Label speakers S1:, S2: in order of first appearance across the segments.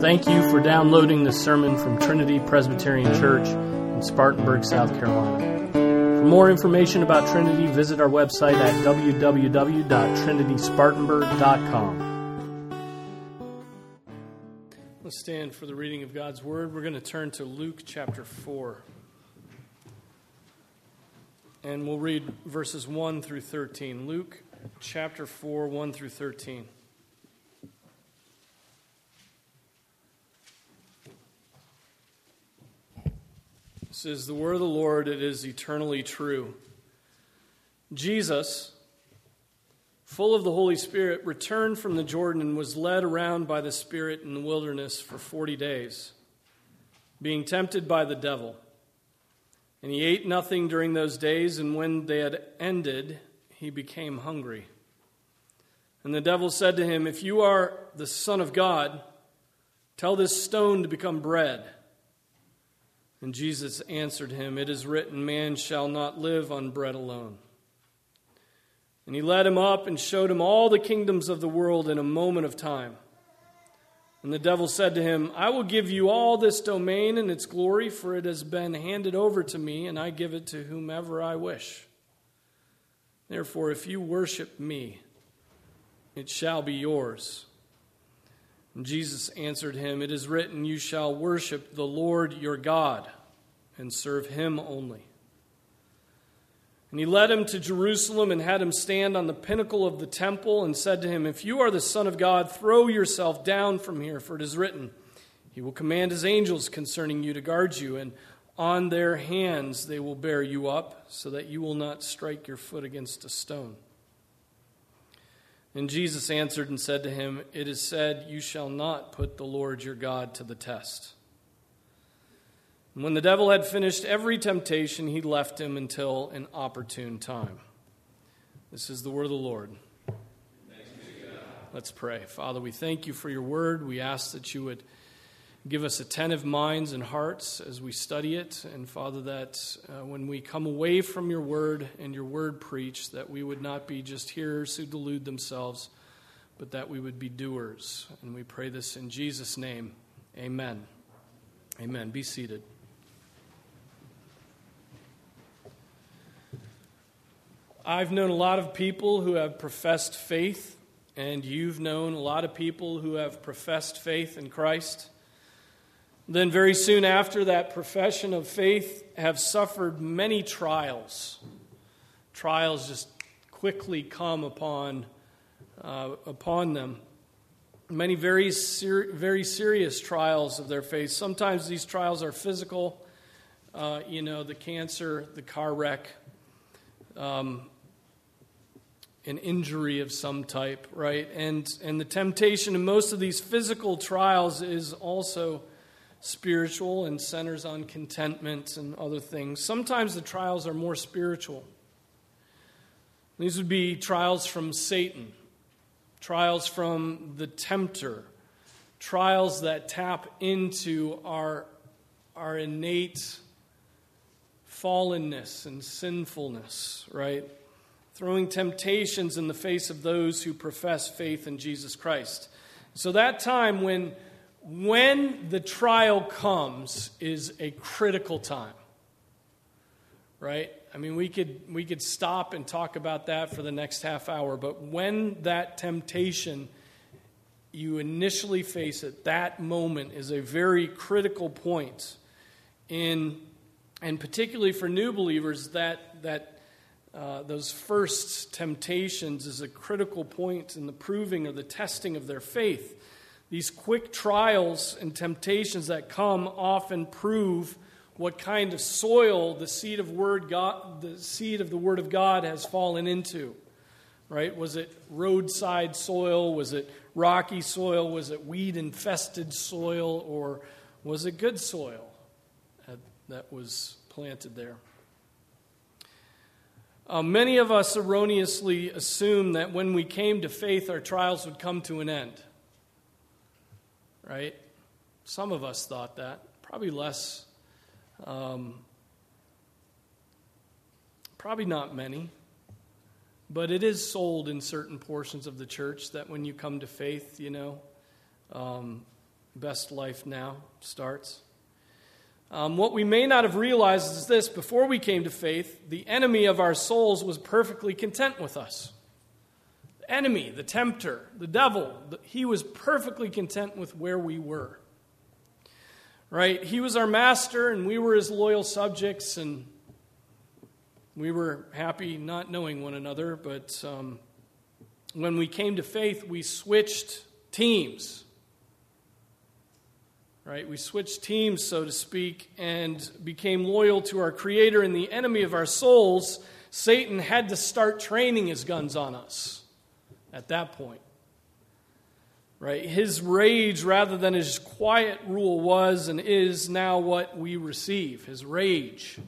S1: Thank you for downloading this sermon from Trinity Presbyterian Church in Spartanburg, South Carolina. For more information about Trinity, visit our website at www.trinityspartanburg.com. Let's stand for the reading of God's Word. We're going to turn to Luke chapter 4. And we'll read verses 1 through 13. Luke chapter 4, 1 through 13. Is the word of the Lord, it is eternally true. Jesus, full of the Holy Spirit, returned from the Jordan and was led around by the Spirit in the wilderness for 40 days, being tempted by the devil. And he ate nothing during those days, and when they had ended, he became hungry. And the devil said to him, If you are the Son of God, tell this stone to become bread. And Jesus answered him, It is written, Man shall not live on bread alone. And he led him up and showed him all the kingdoms of the world in a moment of time. And the devil said to him, I will give you all this domain and its glory, for it has been handed over to me, and I give it to whomever I wish. Therefore, if you worship me, it shall be yours. Jesus answered him, It is written, You shall worship the Lord your God and serve him only. And he led him to Jerusalem and had him stand on the pinnacle of the temple and said to him, If you are the Son of God, throw yourself down from here, for it is written, He will command His angels concerning you to guard you, and on their hands they will bear you up, so that you will not strike your foot against a stone. And Jesus answered and said to him, It is said, You shall not put the Lord your God to the test. And when the devil had finished every temptation, he left him until an opportune time. This is the word of the Lord. Let's pray. Father, we thank you for your word. We ask that you would give us attentive minds and hearts as we study it. And Father, that uh, when we come away from your word and your word preached, that we would not be just hearers who delude themselves, but that we would be doers. And we pray this in Jesus' name. Amen. Amen. Be seated. I've known a lot of people who have professed faith, and you've known a lot of people who have professed faith in Christ. Then, very soon after that profession of faith, have suffered many trials. Trials just quickly come upon, uh, upon them. Many very, ser- very serious trials of their faith. Sometimes these trials are physical, uh, you know, the cancer, the car wreck, um, an injury of some type, right? And, and the temptation in most of these physical trials is also spiritual and centers on contentment and other things. Sometimes the trials are more spiritual. These would be trials from Satan, trials from the tempter, trials that tap into our, our innate fallenness and sinfulness, right? Throwing temptations in the face of those who profess faith in Jesus Christ. So, that time when when the trial comes is a critical time. Right? I mean, we could, we could stop and talk about that for the next half hour, but when that temptation, you initially face it, that moment is a very critical point in, and particularly for new believers, that, that uh, those first temptations is a critical point in the proving or the testing of their faith. These quick trials and temptations that come often prove what kind of soil the seed of word God, the seed of the word of God has fallen into. Right? Was it roadside soil? Was it rocky soil? Was it weed infested soil? Or was it good soil that was planted there? Uh, many of us erroneously assume that when we came to faith, our trials would come to an end right? Some of us thought that, probably less. Um, probably not many. But it is sold in certain portions of the church that when you come to faith, you know, um, Best Life Now starts. Um, what we may not have realized is this before we came to faith, the enemy of our souls was perfectly content with us. Enemy, the tempter, the devil, he was perfectly content with where we were. Right? He was our master, and we were his loyal subjects, and we were happy not knowing one another. But um, when we came to faith, we switched teams right? We switched teams, so to speak, and became loyal to our Creator and the enemy of our souls. Satan had to start training his guns on us at that point. Right? His rage, rather than his quiet rule, was and is now what we receive his rage.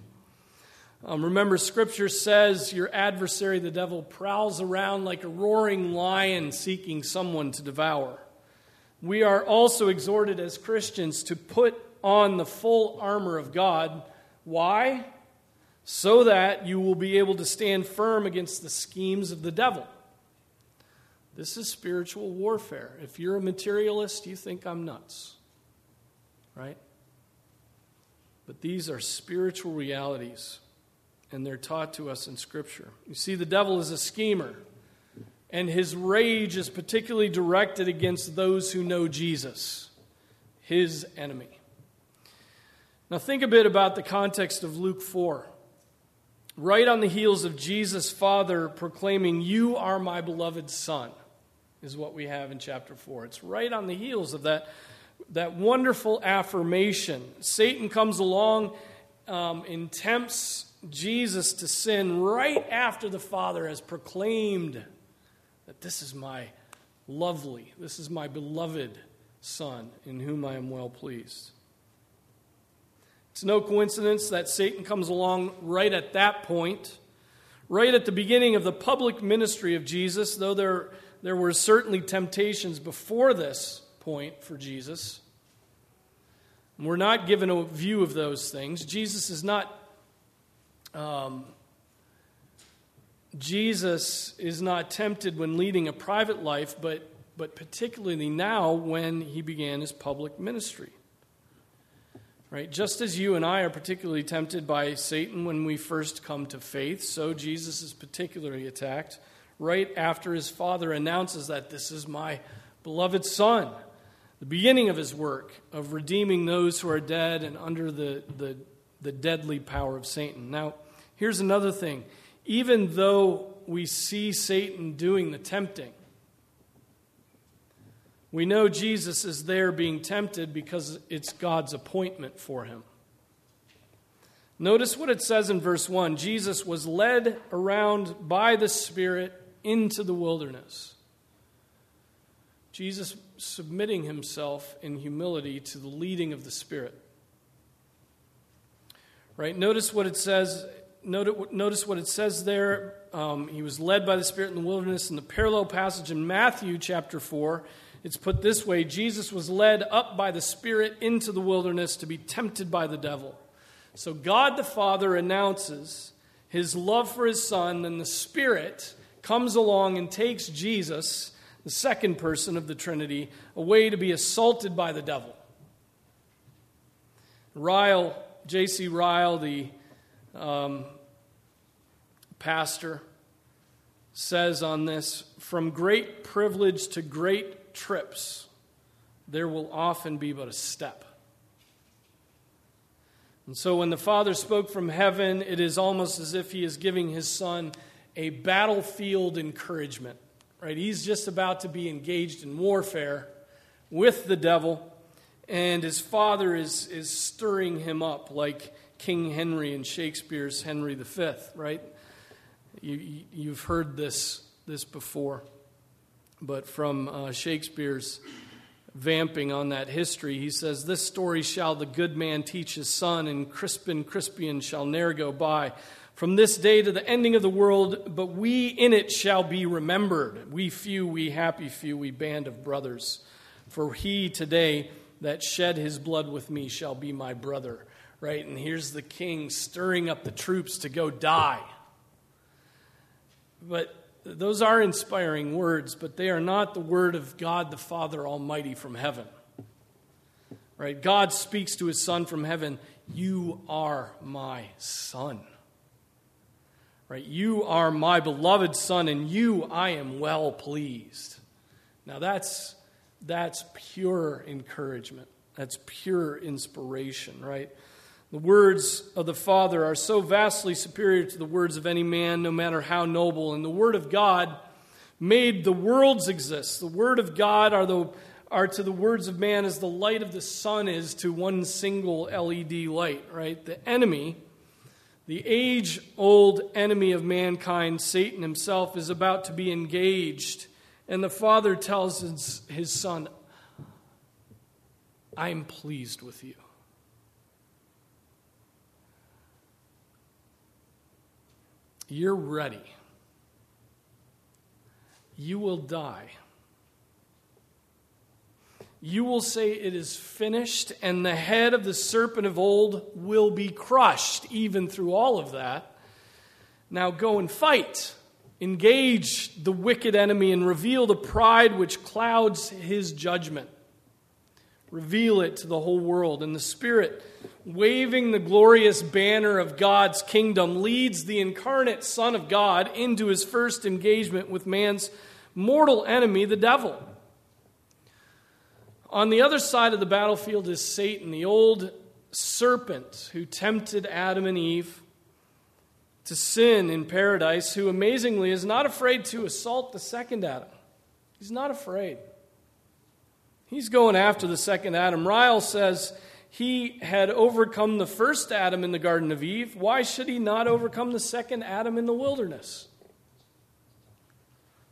S1: Um, remember, Scripture says your adversary, the devil, prowls around like a roaring lion seeking someone to devour we are also exhorted as Christians to put on the full armor of God. Why? So that you will be able to stand firm against the schemes of the devil. This is spiritual warfare. If you're a materialist, you think I'm nuts. Right? But these are spiritual realities, and they're taught to us in Scripture. You see, the devil is a schemer and his rage is particularly directed against those who know Jesus, his enemy. Now, think a bit about the context of Luke 4. Right on the heels of Jesus' Father proclaiming, You are my beloved Son, is what we have in chapter 4. It's right on the heels of that, that wonderful affirmation. Satan comes along um, and tempts Jesus to sin right after the Father has proclaimed that this is my lovely, this is my beloved Son, in whom I am well pleased. It's no coincidence that Satan comes along right at that point, right at the beginning of the public ministry of Jesus, though there, there were certainly temptations before this point for Jesus. we're not given a view of those things. Jesus is not um, Jesus is not tempted when leading a private life, but, but particularly now when he began his public ministry. Right? Just as you and I are particularly tempted by Satan when we first come to faith, so Jesus is particularly attacked right after his father announces that this is my beloved son. The beginning of his work of redeeming those who are dead and under the, the, the deadly power of Satan. Now, here's another thing even though we see Satan doing the tempting, we know Jesus is there being tempted because it's God's appointment for him. Notice what it says in verse 1 Jesus was led around by the Spirit into the wilderness. Jesus submitting himself in humility to the leading of the Spirit. Right? Notice what it says notice what it says there. Um, he was led by the Spirit in the wilderness. In the parallel passage in Matthew chapter 4, it's put this way Jesus was led up by the Spirit into the wilderness to be tempted by the devil. So God the Father announces his love for his Son, and the Spirit comes along and takes Jesus, the second person of the Trinity, away to be assaulted by the devil. Ryle, J.C. Ryle, the um, pastor says on this from great privilege to great trips, there will often be but a step. And so when the Father spoke from heaven, it is almost as if he is giving his son a battlefield encouragement. Right? He's just about to be engaged in warfare with the devil, and his father is, is stirring him up like King Henry in Shakespeare's Henry V, right? You, you've heard this, this before, but from uh, Shakespeare's vamping on that history, he says, This story shall the good man teach his son, and Crispin Crispian shall ne'er go by. From this day to the ending of the world, but we in it shall be remembered. We few, we happy few, we band of brothers. For he today that shed his blood with me shall be my brother right? And here's the king stirring up the troops to go die. But those are inspiring words, but they are not the word of God the Father Almighty from heaven. Right? God speaks to his son from heaven, "You are my son." Right? You are my beloved son and you I am well pleased. Now that's that's pure encouragement. That's pure inspiration, right? The words of the Father are so vastly superior to the words of any man, no matter how noble. And the Word of God made the worlds exist. The Word of God are, the, are to the words of man as the light of the sun is to one single LED light, right? The enemy, the age old enemy of mankind, Satan himself, is about to be engaged. And the Father tells his, his Son, I am pleased with you. You're ready. You will die. You will say it is finished, and the head of the serpent of old will be crushed, even through all of that. Now go and fight. Engage the wicked enemy and reveal the pride which clouds his judgment. Reveal it to the whole world. And the Spirit, waving the glorious banner of God's kingdom, leads the incarnate Son of God into his first engagement with man's mortal enemy, the devil. On the other side of the battlefield is Satan, the old serpent who tempted Adam and Eve to sin in paradise, who amazingly is not afraid to assault the second Adam. He's not afraid. He's going after the second Adam. Ryle says he had overcome the first Adam in the Garden of Eve. Why should he not overcome the second Adam in the wilderness?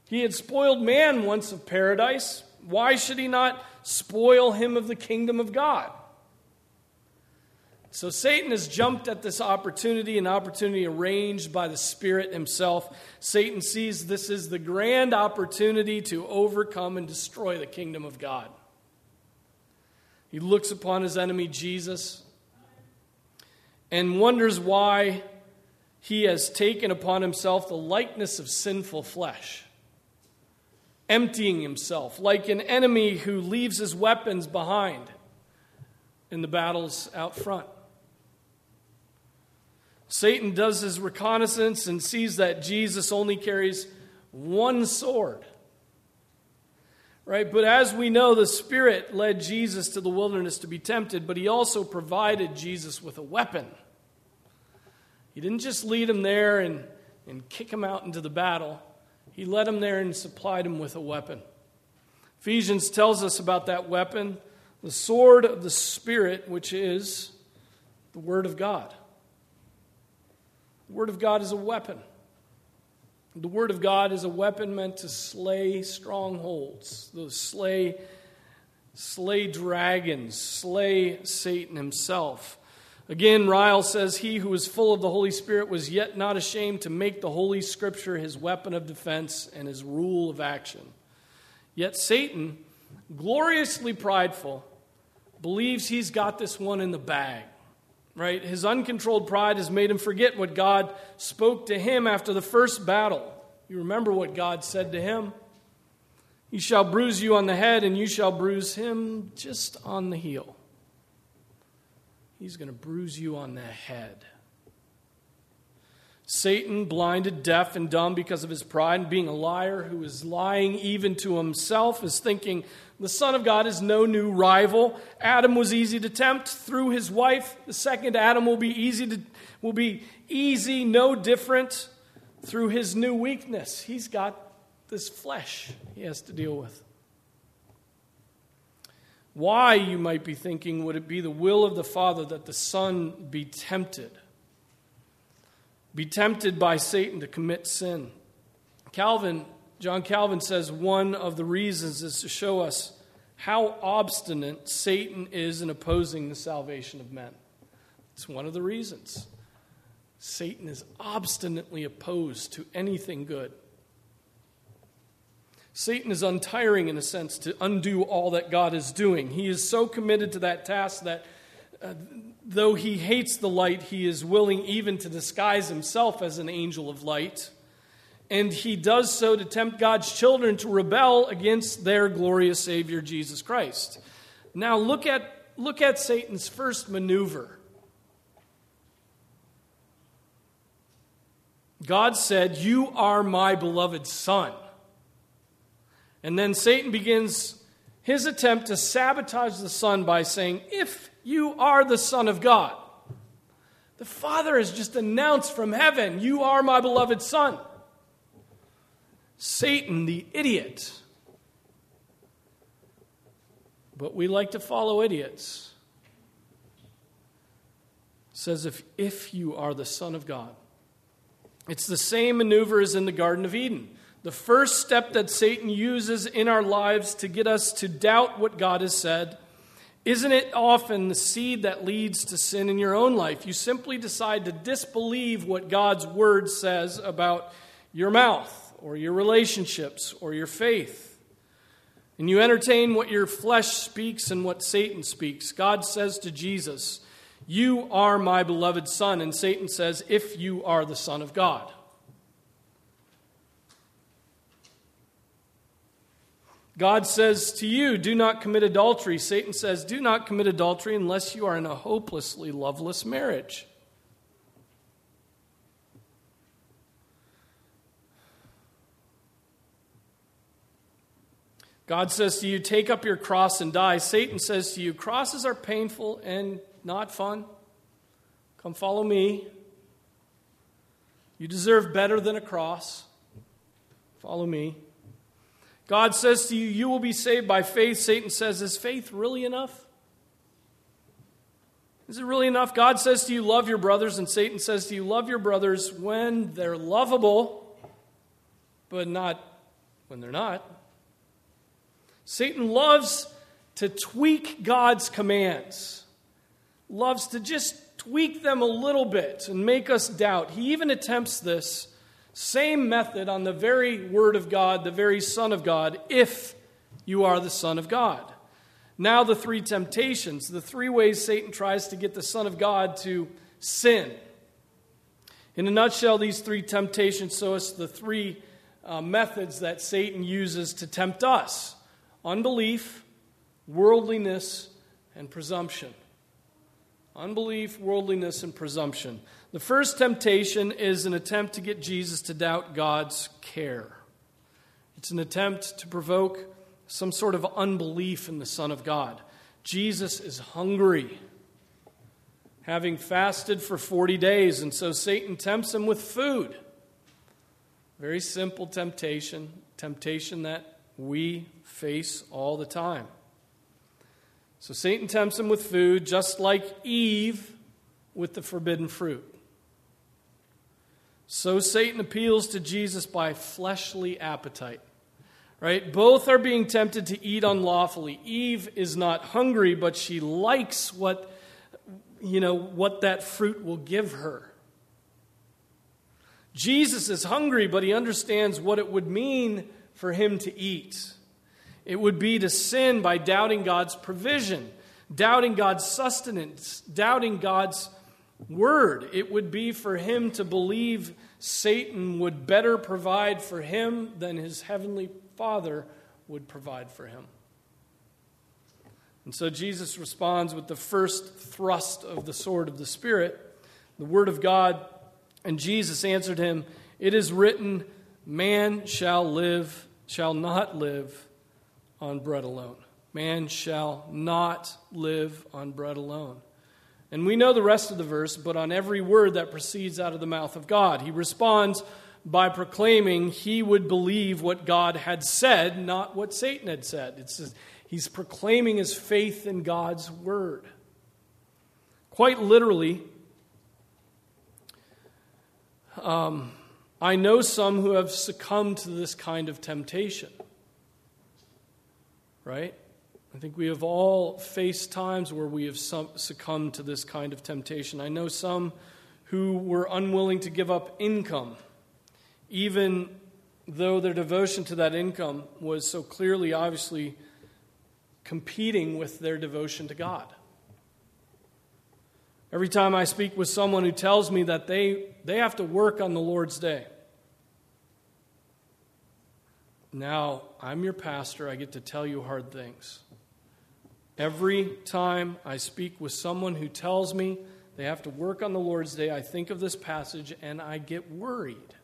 S1: He had spoiled man once of paradise. Why should he not spoil him of the kingdom of God? So Satan has jumped at this opportunity, an opportunity arranged by the Spirit himself. Satan sees this is the grand opportunity to overcome and destroy the kingdom of God. He looks upon his enemy, Jesus, and wonders why he has taken upon himself the likeness of sinful flesh, emptying himself like an enemy who leaves his weapons behind in the battles out front. Satan does his reconnaissance and sees that Jesus only carries one sword Right? But as we know, the Spirit led Jesus to the wilderness to be tempted, but He also provided Jesus with a weapon. He didn't just lead him there and, and kick him out into the battle, He led him there and supplied him with a weapon. Ephesians tells us about that weapon, the sword of the Spirit, which is the Word of God. The Word of God is a weapon. The Word of God is a weapon meant to slay strongholds, those slay, slay dragons, slay Satan himself. Again, Ryle says, He who was full of the Holy Spirit was yet not ashamed to make the Holy Scripture his weapon of defense and his rule of action. Yet Satan, gloriously prideful, believes he's got this one in the bag right? His uncontrolled pride has made him forget what God spoke to him after the first battle. You remember what God said to him? He shall bruise you on the head, and you shall bruise him just on the heel. He's going to bruise you on the head. Satan, blinded, deaf, and dumb because of his pride, and being a liar who is lying even to himself, is thinking the Son of God is no new rival. Adam was easy to tempt through his wife. The second Adam will be easy to will be easy, no different through his new weakness. He's got this flesh he has to deal with. Why, you might be thinking, would it be the will of the Father that the Son be tempted? Be tempted by Satan to commit sin? Calvin John Calvin says one of the reasons is to show us how obstinate Satan is in opposing the salvation of men. It's one of the reasons. Satan is obstinately opposed to anything good. Satan is untiring, in a sense, to undo all that God is doing. He is so committed to that task that uh, though he hates the light, he is willing even to disguise himself as an angel of light and he does so to tempt God's children to rebel against their glorious Savior, Jesus Christ. Now, look at, look at Satan's first maneuver. God said, You are my beloved Son. And then Satan begins his attempt to sabotage the Son by saying, If you are the Son of God, the Father has just announced from heaven, You are my beloved Son. Satan, the idiot. But we like to follow idiots. Says, if, if you are the Son of God. It's the same maneuver as in the Garden of Eden. The first step that Satan uses in our lives to get us to doubt what God has said, isn't it often the seed that leads to sin in your own life? You simply decide to disbelieve what God's word says about your mouth or your relationships or your faith. And you entertain what your flesh speaks and what Satan speaks. God says to Jesus, You are my beloved Son. And Satan says, If you are the Son of God. God says to you, Do not commit adultery. Satan says, Do not commit adultery unless you are in a hopelessly loveless marriage. God says to you, Take up your cross and die. Satan says to you, Crosses are painful and not fun. Come follow me. You deserve better than a cross. Follow me. God says to you, You will be saved by faith. Satan says, Is faith really enough? Is it really enough? God says to you, Love your brothers. And Satan says to you, Love your brothers when they're lovable, but not when they're not. Satan loves to tweak God's commands, loves to just tweak them a little bit and make us doubt. He even attempts this same method on the very Word of God, the very Son of God, if you are the Son of God. Now, the three temptations, the three ways Satan tries to get the Son of God to sin. In a nutshell, these three temptations show us the three uh, methods that Satan uses to tempt us unbelief, worldliness, and presumption. Unbelief, worldliness, and presumption. The first temptation is an attempt to get Jesus to doubt God's care. It's an attempt to provoke some sort of unbelief in the Son of God. Jesus is hungry, having fasted for 40 days, and so Satan tempts him with food. Very simple temptation, temptation that we face all the time. So Satan tempts him with food, just like Eve with the forbidden fruit. So Satan appeals to Jesus by fleshly appetite. Right? Both are being tempted to eat unlawfully. Eve is not hungry, but she likes what you know what that fruit will give her. Jesus is hungry, but he understands what it would mean for him to eat. It would be to sin by doubting God's provision, doubting God's sustenance, doubting God's word. It would be for him to believe Satan would better provide for him than his heavenly Father would provide for him. And so Jesus responds with the first thrust of the sword of the Spirit, the Word of God. And Jesus answered him, It is written, Man shall live, shall not live on bread alone. Man shall not live on bread alone. And we know the rest of the verse, but on every word that proceeds out of the mouth of God. He responds by proclaiming he would believe what God had said, not what Satan had said. It's, he's proclaiming his faith in God's word. Quite literally, um, I know some who have succumbed to this kind of temptation right? I think we have all faced times where we have succumbed to this kind of temptation. I know some who were unwilling to give up income, even though their devotion to that income was so clearly, obviously, competing with their devotion to God. Every time I speak with someone who tells me that they, they have to work on the Lord's day, now I'm your pastor. I get to tell you hard things. Every time I speak with someone who tells me they have to work on the Lord's Day, I think of this passage and I get worried.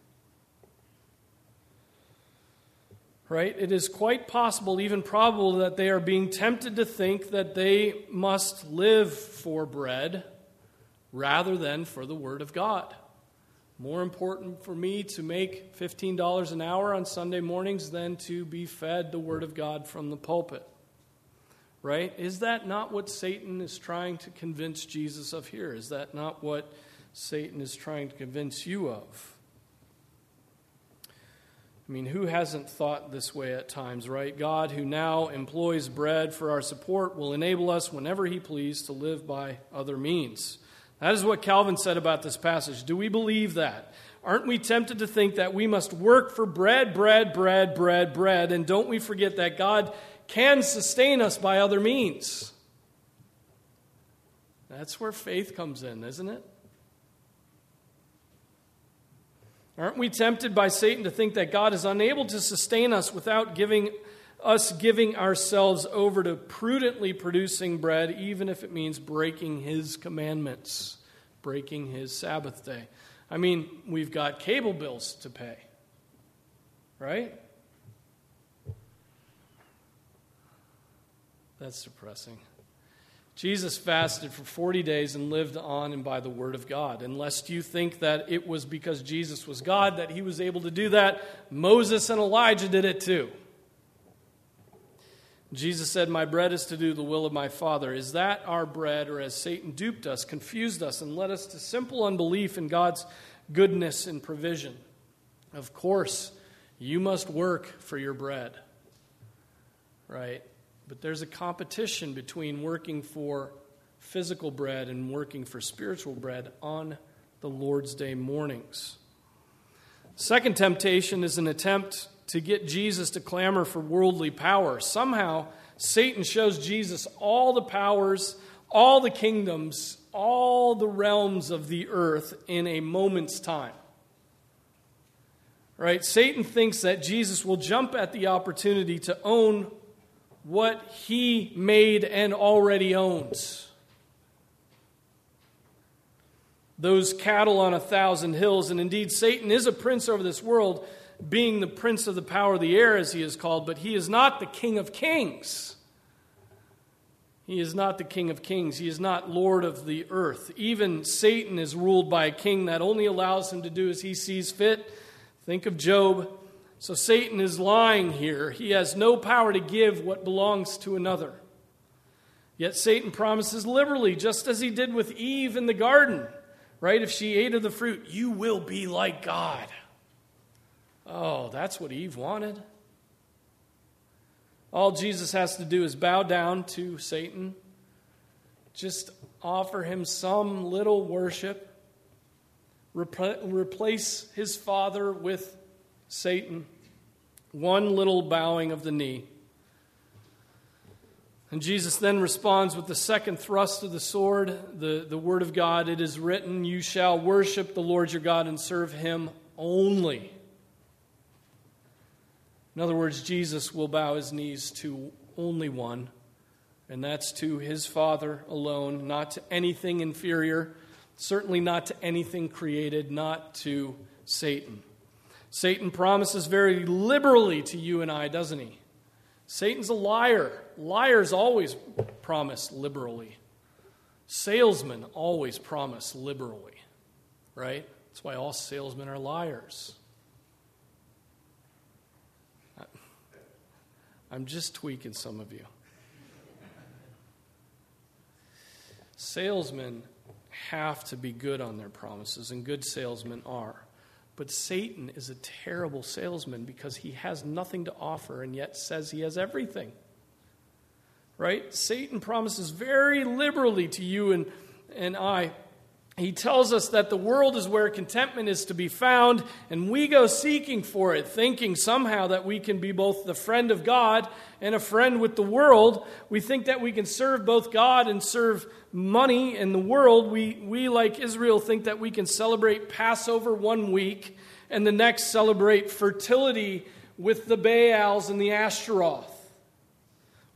S1: Right? It is quite possible, even probable, that they are being tempted to think that they must live for bread rather than for the Word of God. More important for me to make $15 an hour on Sunday mornings than to be fed the Word of God from the pulpit. Right? Is that not what Satan is trying to convince Jesus of here? Is that not what Satan is trying to convince you of? I mean, who hasn't thought this way at times, right? God, who now employs bread for our support, will enable us whenever He please to live by other means. That is what Calvin said about this passage. Do we believe that? Aren't we tempted to think that we must work for bread, bread, bread, bread, bread? And don't we forget that God can sustain us by other means? That's where faith comes in, isn't it? Aren't we tempted by Satan to think that God is unable to sustain us without giving us giving ourselves over to prudently producing bread, even if it means breaking his commandments, breaking his Sabbath day. I mean, we've got cable bills to pay, right? That's depressing. Jesus fasted for 40 days and lived on and by the word of God. Unless you think that it was because Jesus was God that he was able to do that, Moses and Elijah did it too. Jesus said, My bread is to do the will of my Father. Is that our bread, or has Satan duped us, confused us, and led us to simple unbelief in God's goodness and provision? Of course, you must work for your bread, right? But there's a competition between working for physical bread and working for spiritual bread on the Lord's Day mornings. Second temptation is an attempt to get Jesus to clamor for worldly power. Somehow, Satan shows Jesus all the powers, all the kingdoms, all the realms of the earth in a moment's time. Right? Satan thinks that Jesus will jump at the opportunity to own what he made and already owns. Those cattle on a thousand hills, and indeed, Satan is a prince over this world being the prince of the power of the air, as he is called, but he is not the king of kings. He is not the king of kings. He is not lord of the earth. Even Satan is ruled by a king that only allows him to do as he sees fit. Think of Job. So Satan is lying here. He has no power to give what belongs to another. Yet Satan promises liberally, just as he did with Eve in the garden, right? If she ate of the fruit, you will be like God. Oh, that's what Eve wanted. All Jesus has to do is bow down to Satan, just offer him some little worship, replace his father with Satan, one little bowing of the knee. And Jesus then responds with the second thrust of the sword, the, the word of God. It is written, You shall worship the Lord your God and serve him only. In other words, Jesus will bow his knees to only one, and that's to his Father alone, not to anything inferior, certainly not to anything created, not to Satan. Satan promises very liberally to you and I, doesn't he? Satan's a liar. Liars always promise liberally. Salesmen always promise liberally, right? That's why all salesmen are liars. I'm just tweaking some of you. Salesmen have to be good on their promises, and good salesmen are. But Satan is a terrible salesman because he has nothing to offer and yet says he has everything. Right? Satan promises very liberally to you and, and I he tells us that the world is where contentment is to be found, and we go seeking for it, thinking somehow that we can be both the friend of God and a friend with the world. We think that we can serve both God and serve money and the world. We, we, like Israel, think that we can celebrate Passover one week and the next celebrate fertility with the Baals and the Ashtaroth.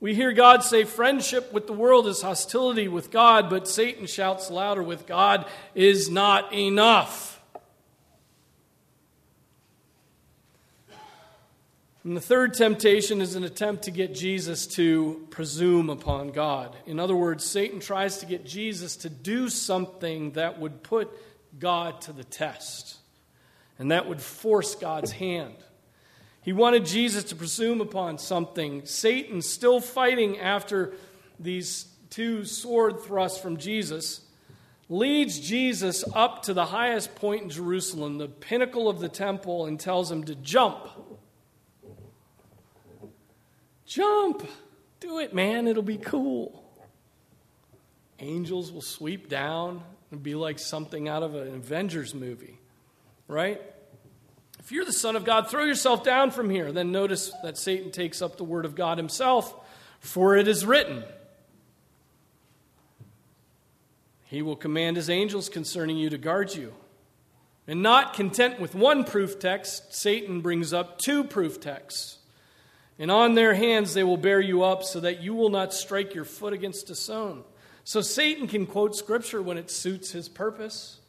S1: We hear God say friendship with the world is hostility with God, but Satan shouts louder with God is not enough. And the third temptation is an attempt to get Jesus to presume upon God. In other words, Satan tries to get Jesus to do something that would put God to the test, and that would force God's hand. He wanted Jesus to presume upon something. Satan, still fighting after these two sword thrusts from Jesus, leads Jesus up to the highest point in Jerusalem, the pinnacle of the temple, and tells him to jump. Jump! Do it, man. It'll be cool. Angels will sweep down and be like something out of an Avengers movie, right? If you're the Son of God, throw yourself down from here. Then notice that Satan takes up the word of God himself, for it is written. He will command his angels concerning you to guard you. And not content with one proof text, Satan brings up two proof texts. And on their hands they will bear you up so that you will not strike your foot against a stone. So Satan can quote scripture when it suits his purpose.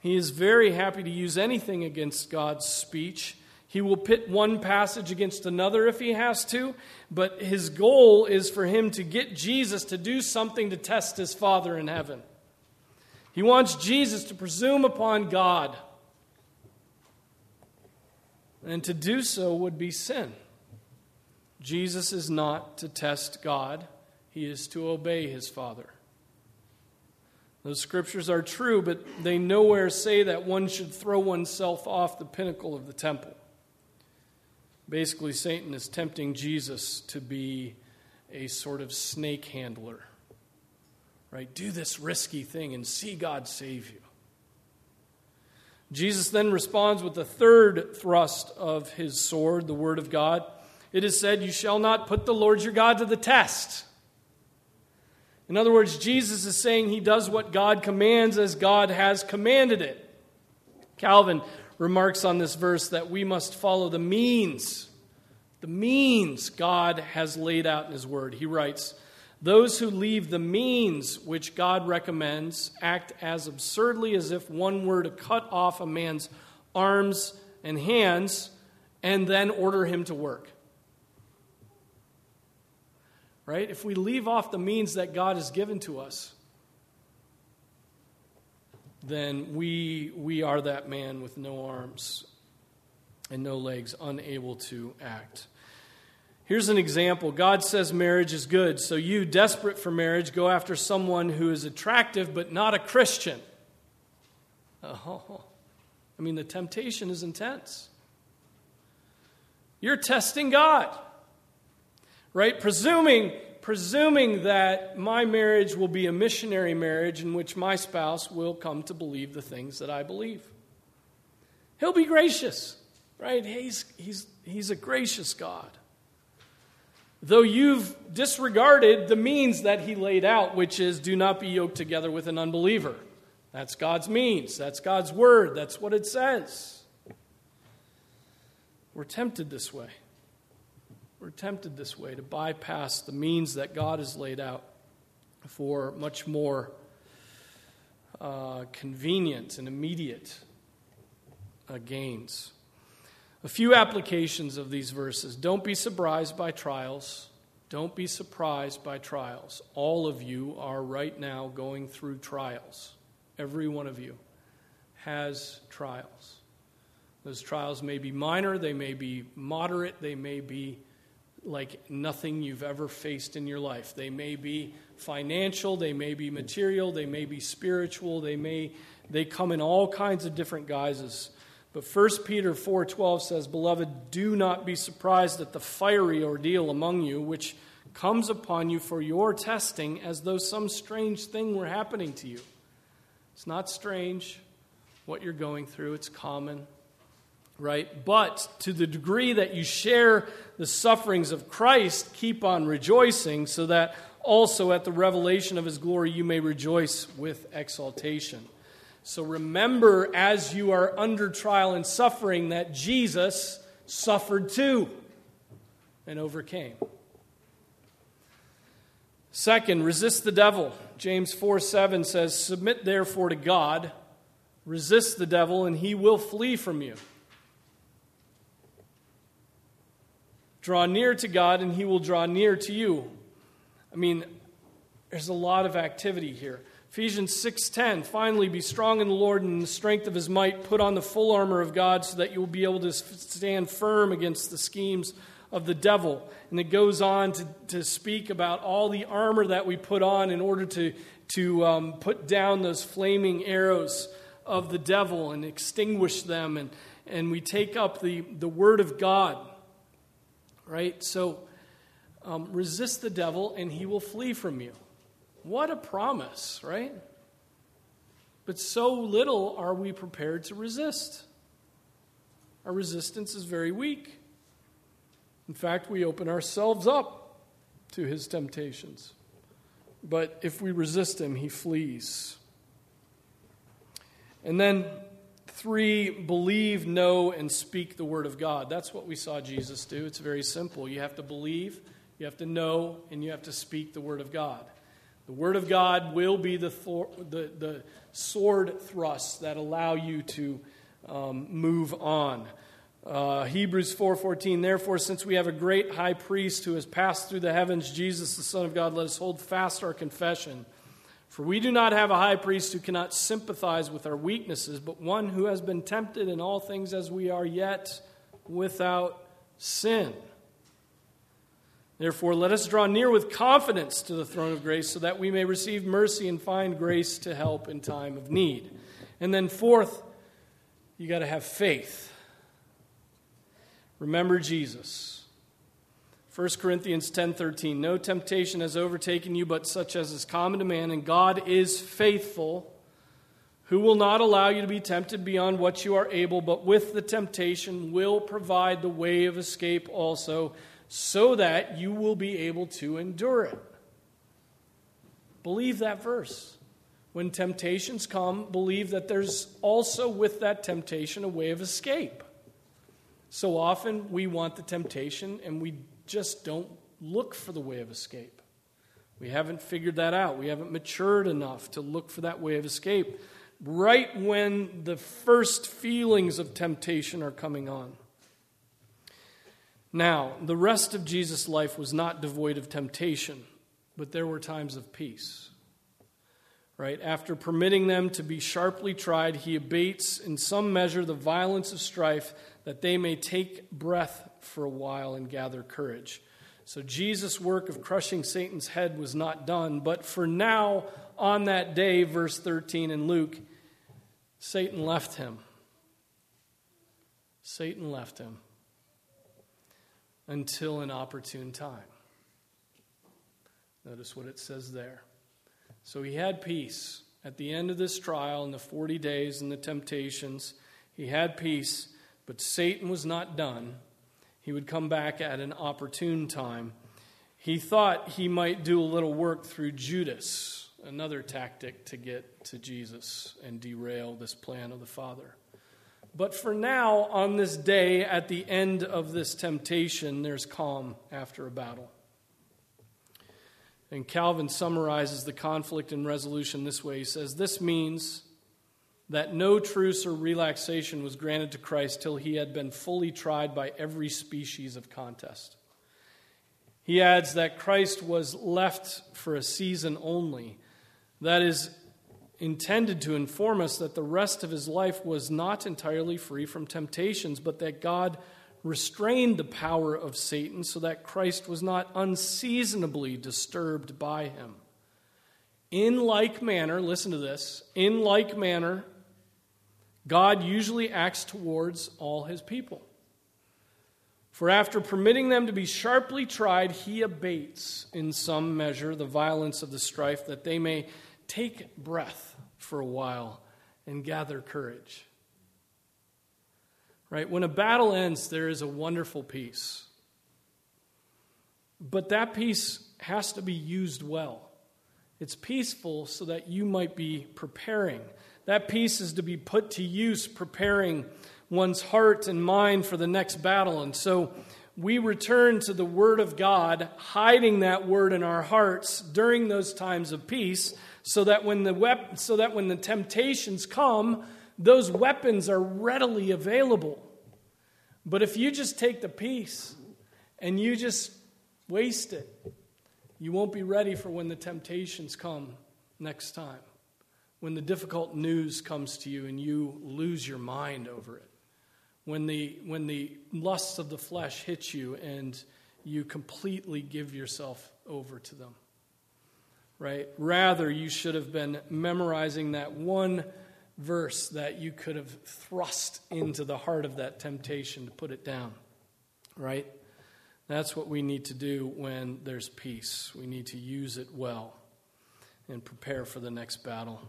S1: He is very happy to use anything against God's speech. He will pit one passage against another if he has to, but his goal is for him to get Jesus to do something to test his Father in heaven. He wants Jesus to presume upon God. And to do so would be sin. Jesus is not to test God, he is to obey his Father. Those scriptures are true, but they nowhere say that one should throw oneself off the pinnacle of the temple. Basically, Satan is tempting Jesus to be a sort of snake handler. Right? Do this risky thing and see God save you. Jesus then responds with the third thrust of his sword, the word of God. It is said, You shall not put the Lord your God to the test. In other words, Jesus is saying he does what God commands as God has commanded it. Calvin remarks on this verse that we must follow the means, the means God has laid out in his word. He writes, Those who leave the means which God recommends act as absurdly as if one were to cut off a man's arms and hands and then order him to work right? If we leave off the means that God has given to us, then we, we are that man with no arms and no legs, unable to act. Here's an example God says marriage is good, so you, desperate for marriage, go after someone who is attractive but not a Christian. Oh, I mean, the temptation is intense. You're testing God right? Presuming, presuming that my marriage will be a missionary marriage in which my spouse will come to believe the things that I believe. He'll be gracious, right? He's, he's, he's a gracious God. Though you've disregarded the means that he laid out, which is do not be yoked together with an unbeliever. That's God's means. That's God's word. That's what it says. We're tempted this way. We're tempted this way to bypass the means that God has laid out for much more uh, convenient and immediate uh, gains. A few applications of these verses. Don't be surprised by trials. Don't be surprised by trials. All of you are right now going through trials. Every one of you has trials. Those trials may be minor, they may be moderate, they may be like nothing you've ever faced in your life. They may be financial, they may be material, they may be spiritual, they may they come in all kinds of different guises. But 1 Peter 4:12 says, "Beloved, do not be surprised at the fiery ordeal among you which comes upon you for your testing as though some strange thing were happening to you." It's not strange what you're going through, it's common right? But to the degree that you share the sufferings of Christ, keep on rejoicing, so that also at the revelation of his glory you may rejoice with exaltation. So remember, as you are under trial and suffering, that Jesus suffered too and overcame. Second, resist the devil. James 4 7 says, Submit therefore to God, resist the devil, and he will flee from you. Draw near to God, and he will draw near to you. I mean, there's a lot of activity here. Ephesians 6:10 Finally be strong in the Lord and in the strength of his might put on the full armor of God so that you will be able to stand firm against the schemes of the devil. And it goes on to, to speak about all the armor that we put on in order to, to um, put down those flaming arrows of the devil and extinguish them. And, and we take up the, the word of God. Right? So um, resist the devil and he will flee from you. What a promise, right? But so little are we prepared to resist. Our resistance is very weak. In fact, we open ourselves up to his temptations. But if we resist him, he flees. And then, three, believe, know, and speak the word of God. That's what we saw Jesus do. It's very simple. You have to believe, you have to know, and you have to speak the word of God. The Word of God will be the, thor- the, the sword thrusts that allow you to um, move on. Uh, Hebrews 4:14 Therefore since we have a great high priest who has passed through the heavens Jesus the son of God let us hold fast our confession for we do not have a high priest who cannot sympathize with our weaknesses but one who has been tempted in all things as we are yet without sin Therefore, let us draw near with confidence to the throne of grace so that we may receive mercy and find grace to help in time of need. And then, fourth, you got to have faith. Remember Jesus. 1 Corinthians 10:13 No temptation has overtaken you but such as is common to man and God is faithful who will not allow you to be tempted beyond what you are able but with the temptation will provide the way of escape also so that you will be able to endure it. Believe that verse. When temptations come, believe that there's also with that temptation a way of escape. So often we want the temptation and we just don't look for the way of escape. We haven't figured that out. We haven't matured enough to look for that way of escape right when the first feelings of temptation are coming on. Now, the rest of Jesus' life was not devoid of temptation, but there were times of peace. Right? After permitting them to be sharply tried, he abates in some measure the violence of strife that they may take breath for a while and gather courage. So Jesus' work of crushing Satan's head was not done, but for now, on that day, verse 13 in Luke, Satan left him. Satan left him until an opportune time. Notice what it says there. So he had peace at the end of this trial in the 40 days and the temptations. He had peace, but Satan was not done. He would come back at an opportune time. He thought he might do a little work through Judas, another tactic to get to Jesus and derail this plan of the Father. But for now, on this day, at the end of this temptation, there's calm after a battle. And Calvin summarizes the conflict and resolution this way He says, This means that no truce or relaxation was granted to Christ till he had been fully tried by every species of contest. He adds that Christ was left for a season only. That is, intended to inform us that the rest of his life was not entirely free from temptations, but that God restrained the power of Satan so that Christ was not unseasonably disturbed by him. In like manner, listen to this, in like manner, God usually acts towards all his people. For after permitting them to be sharply tried, he abates in some measure the violence of the strife that they may take breath for a while and gather courage. Right? When a battle ends, there is a wonderful peace. But that peace has to be used well. It's peaceful so that you might be preparing. That peace is to be put to use, preparing one's heart and mind for the next battle. And so we return to the Word of God, hiding that Word in our hearts during those times of peace, so that when the, wep- so that when the temptations come, those weapons are readily available. But if you just take the peace and you just waste it, you won't be ready for when the temptations come next time, when the difficult news comes to you and you lose your mind over it, when the, when the lusts of the flesh hit you and you completely give yourself over to them. Right? Rather, you should have been memorizing that one verse that you could have thrust into the heart of that temptation to put it down. Right? That's what we need to do when there's peace. We need to use it well and prepare for the next battle.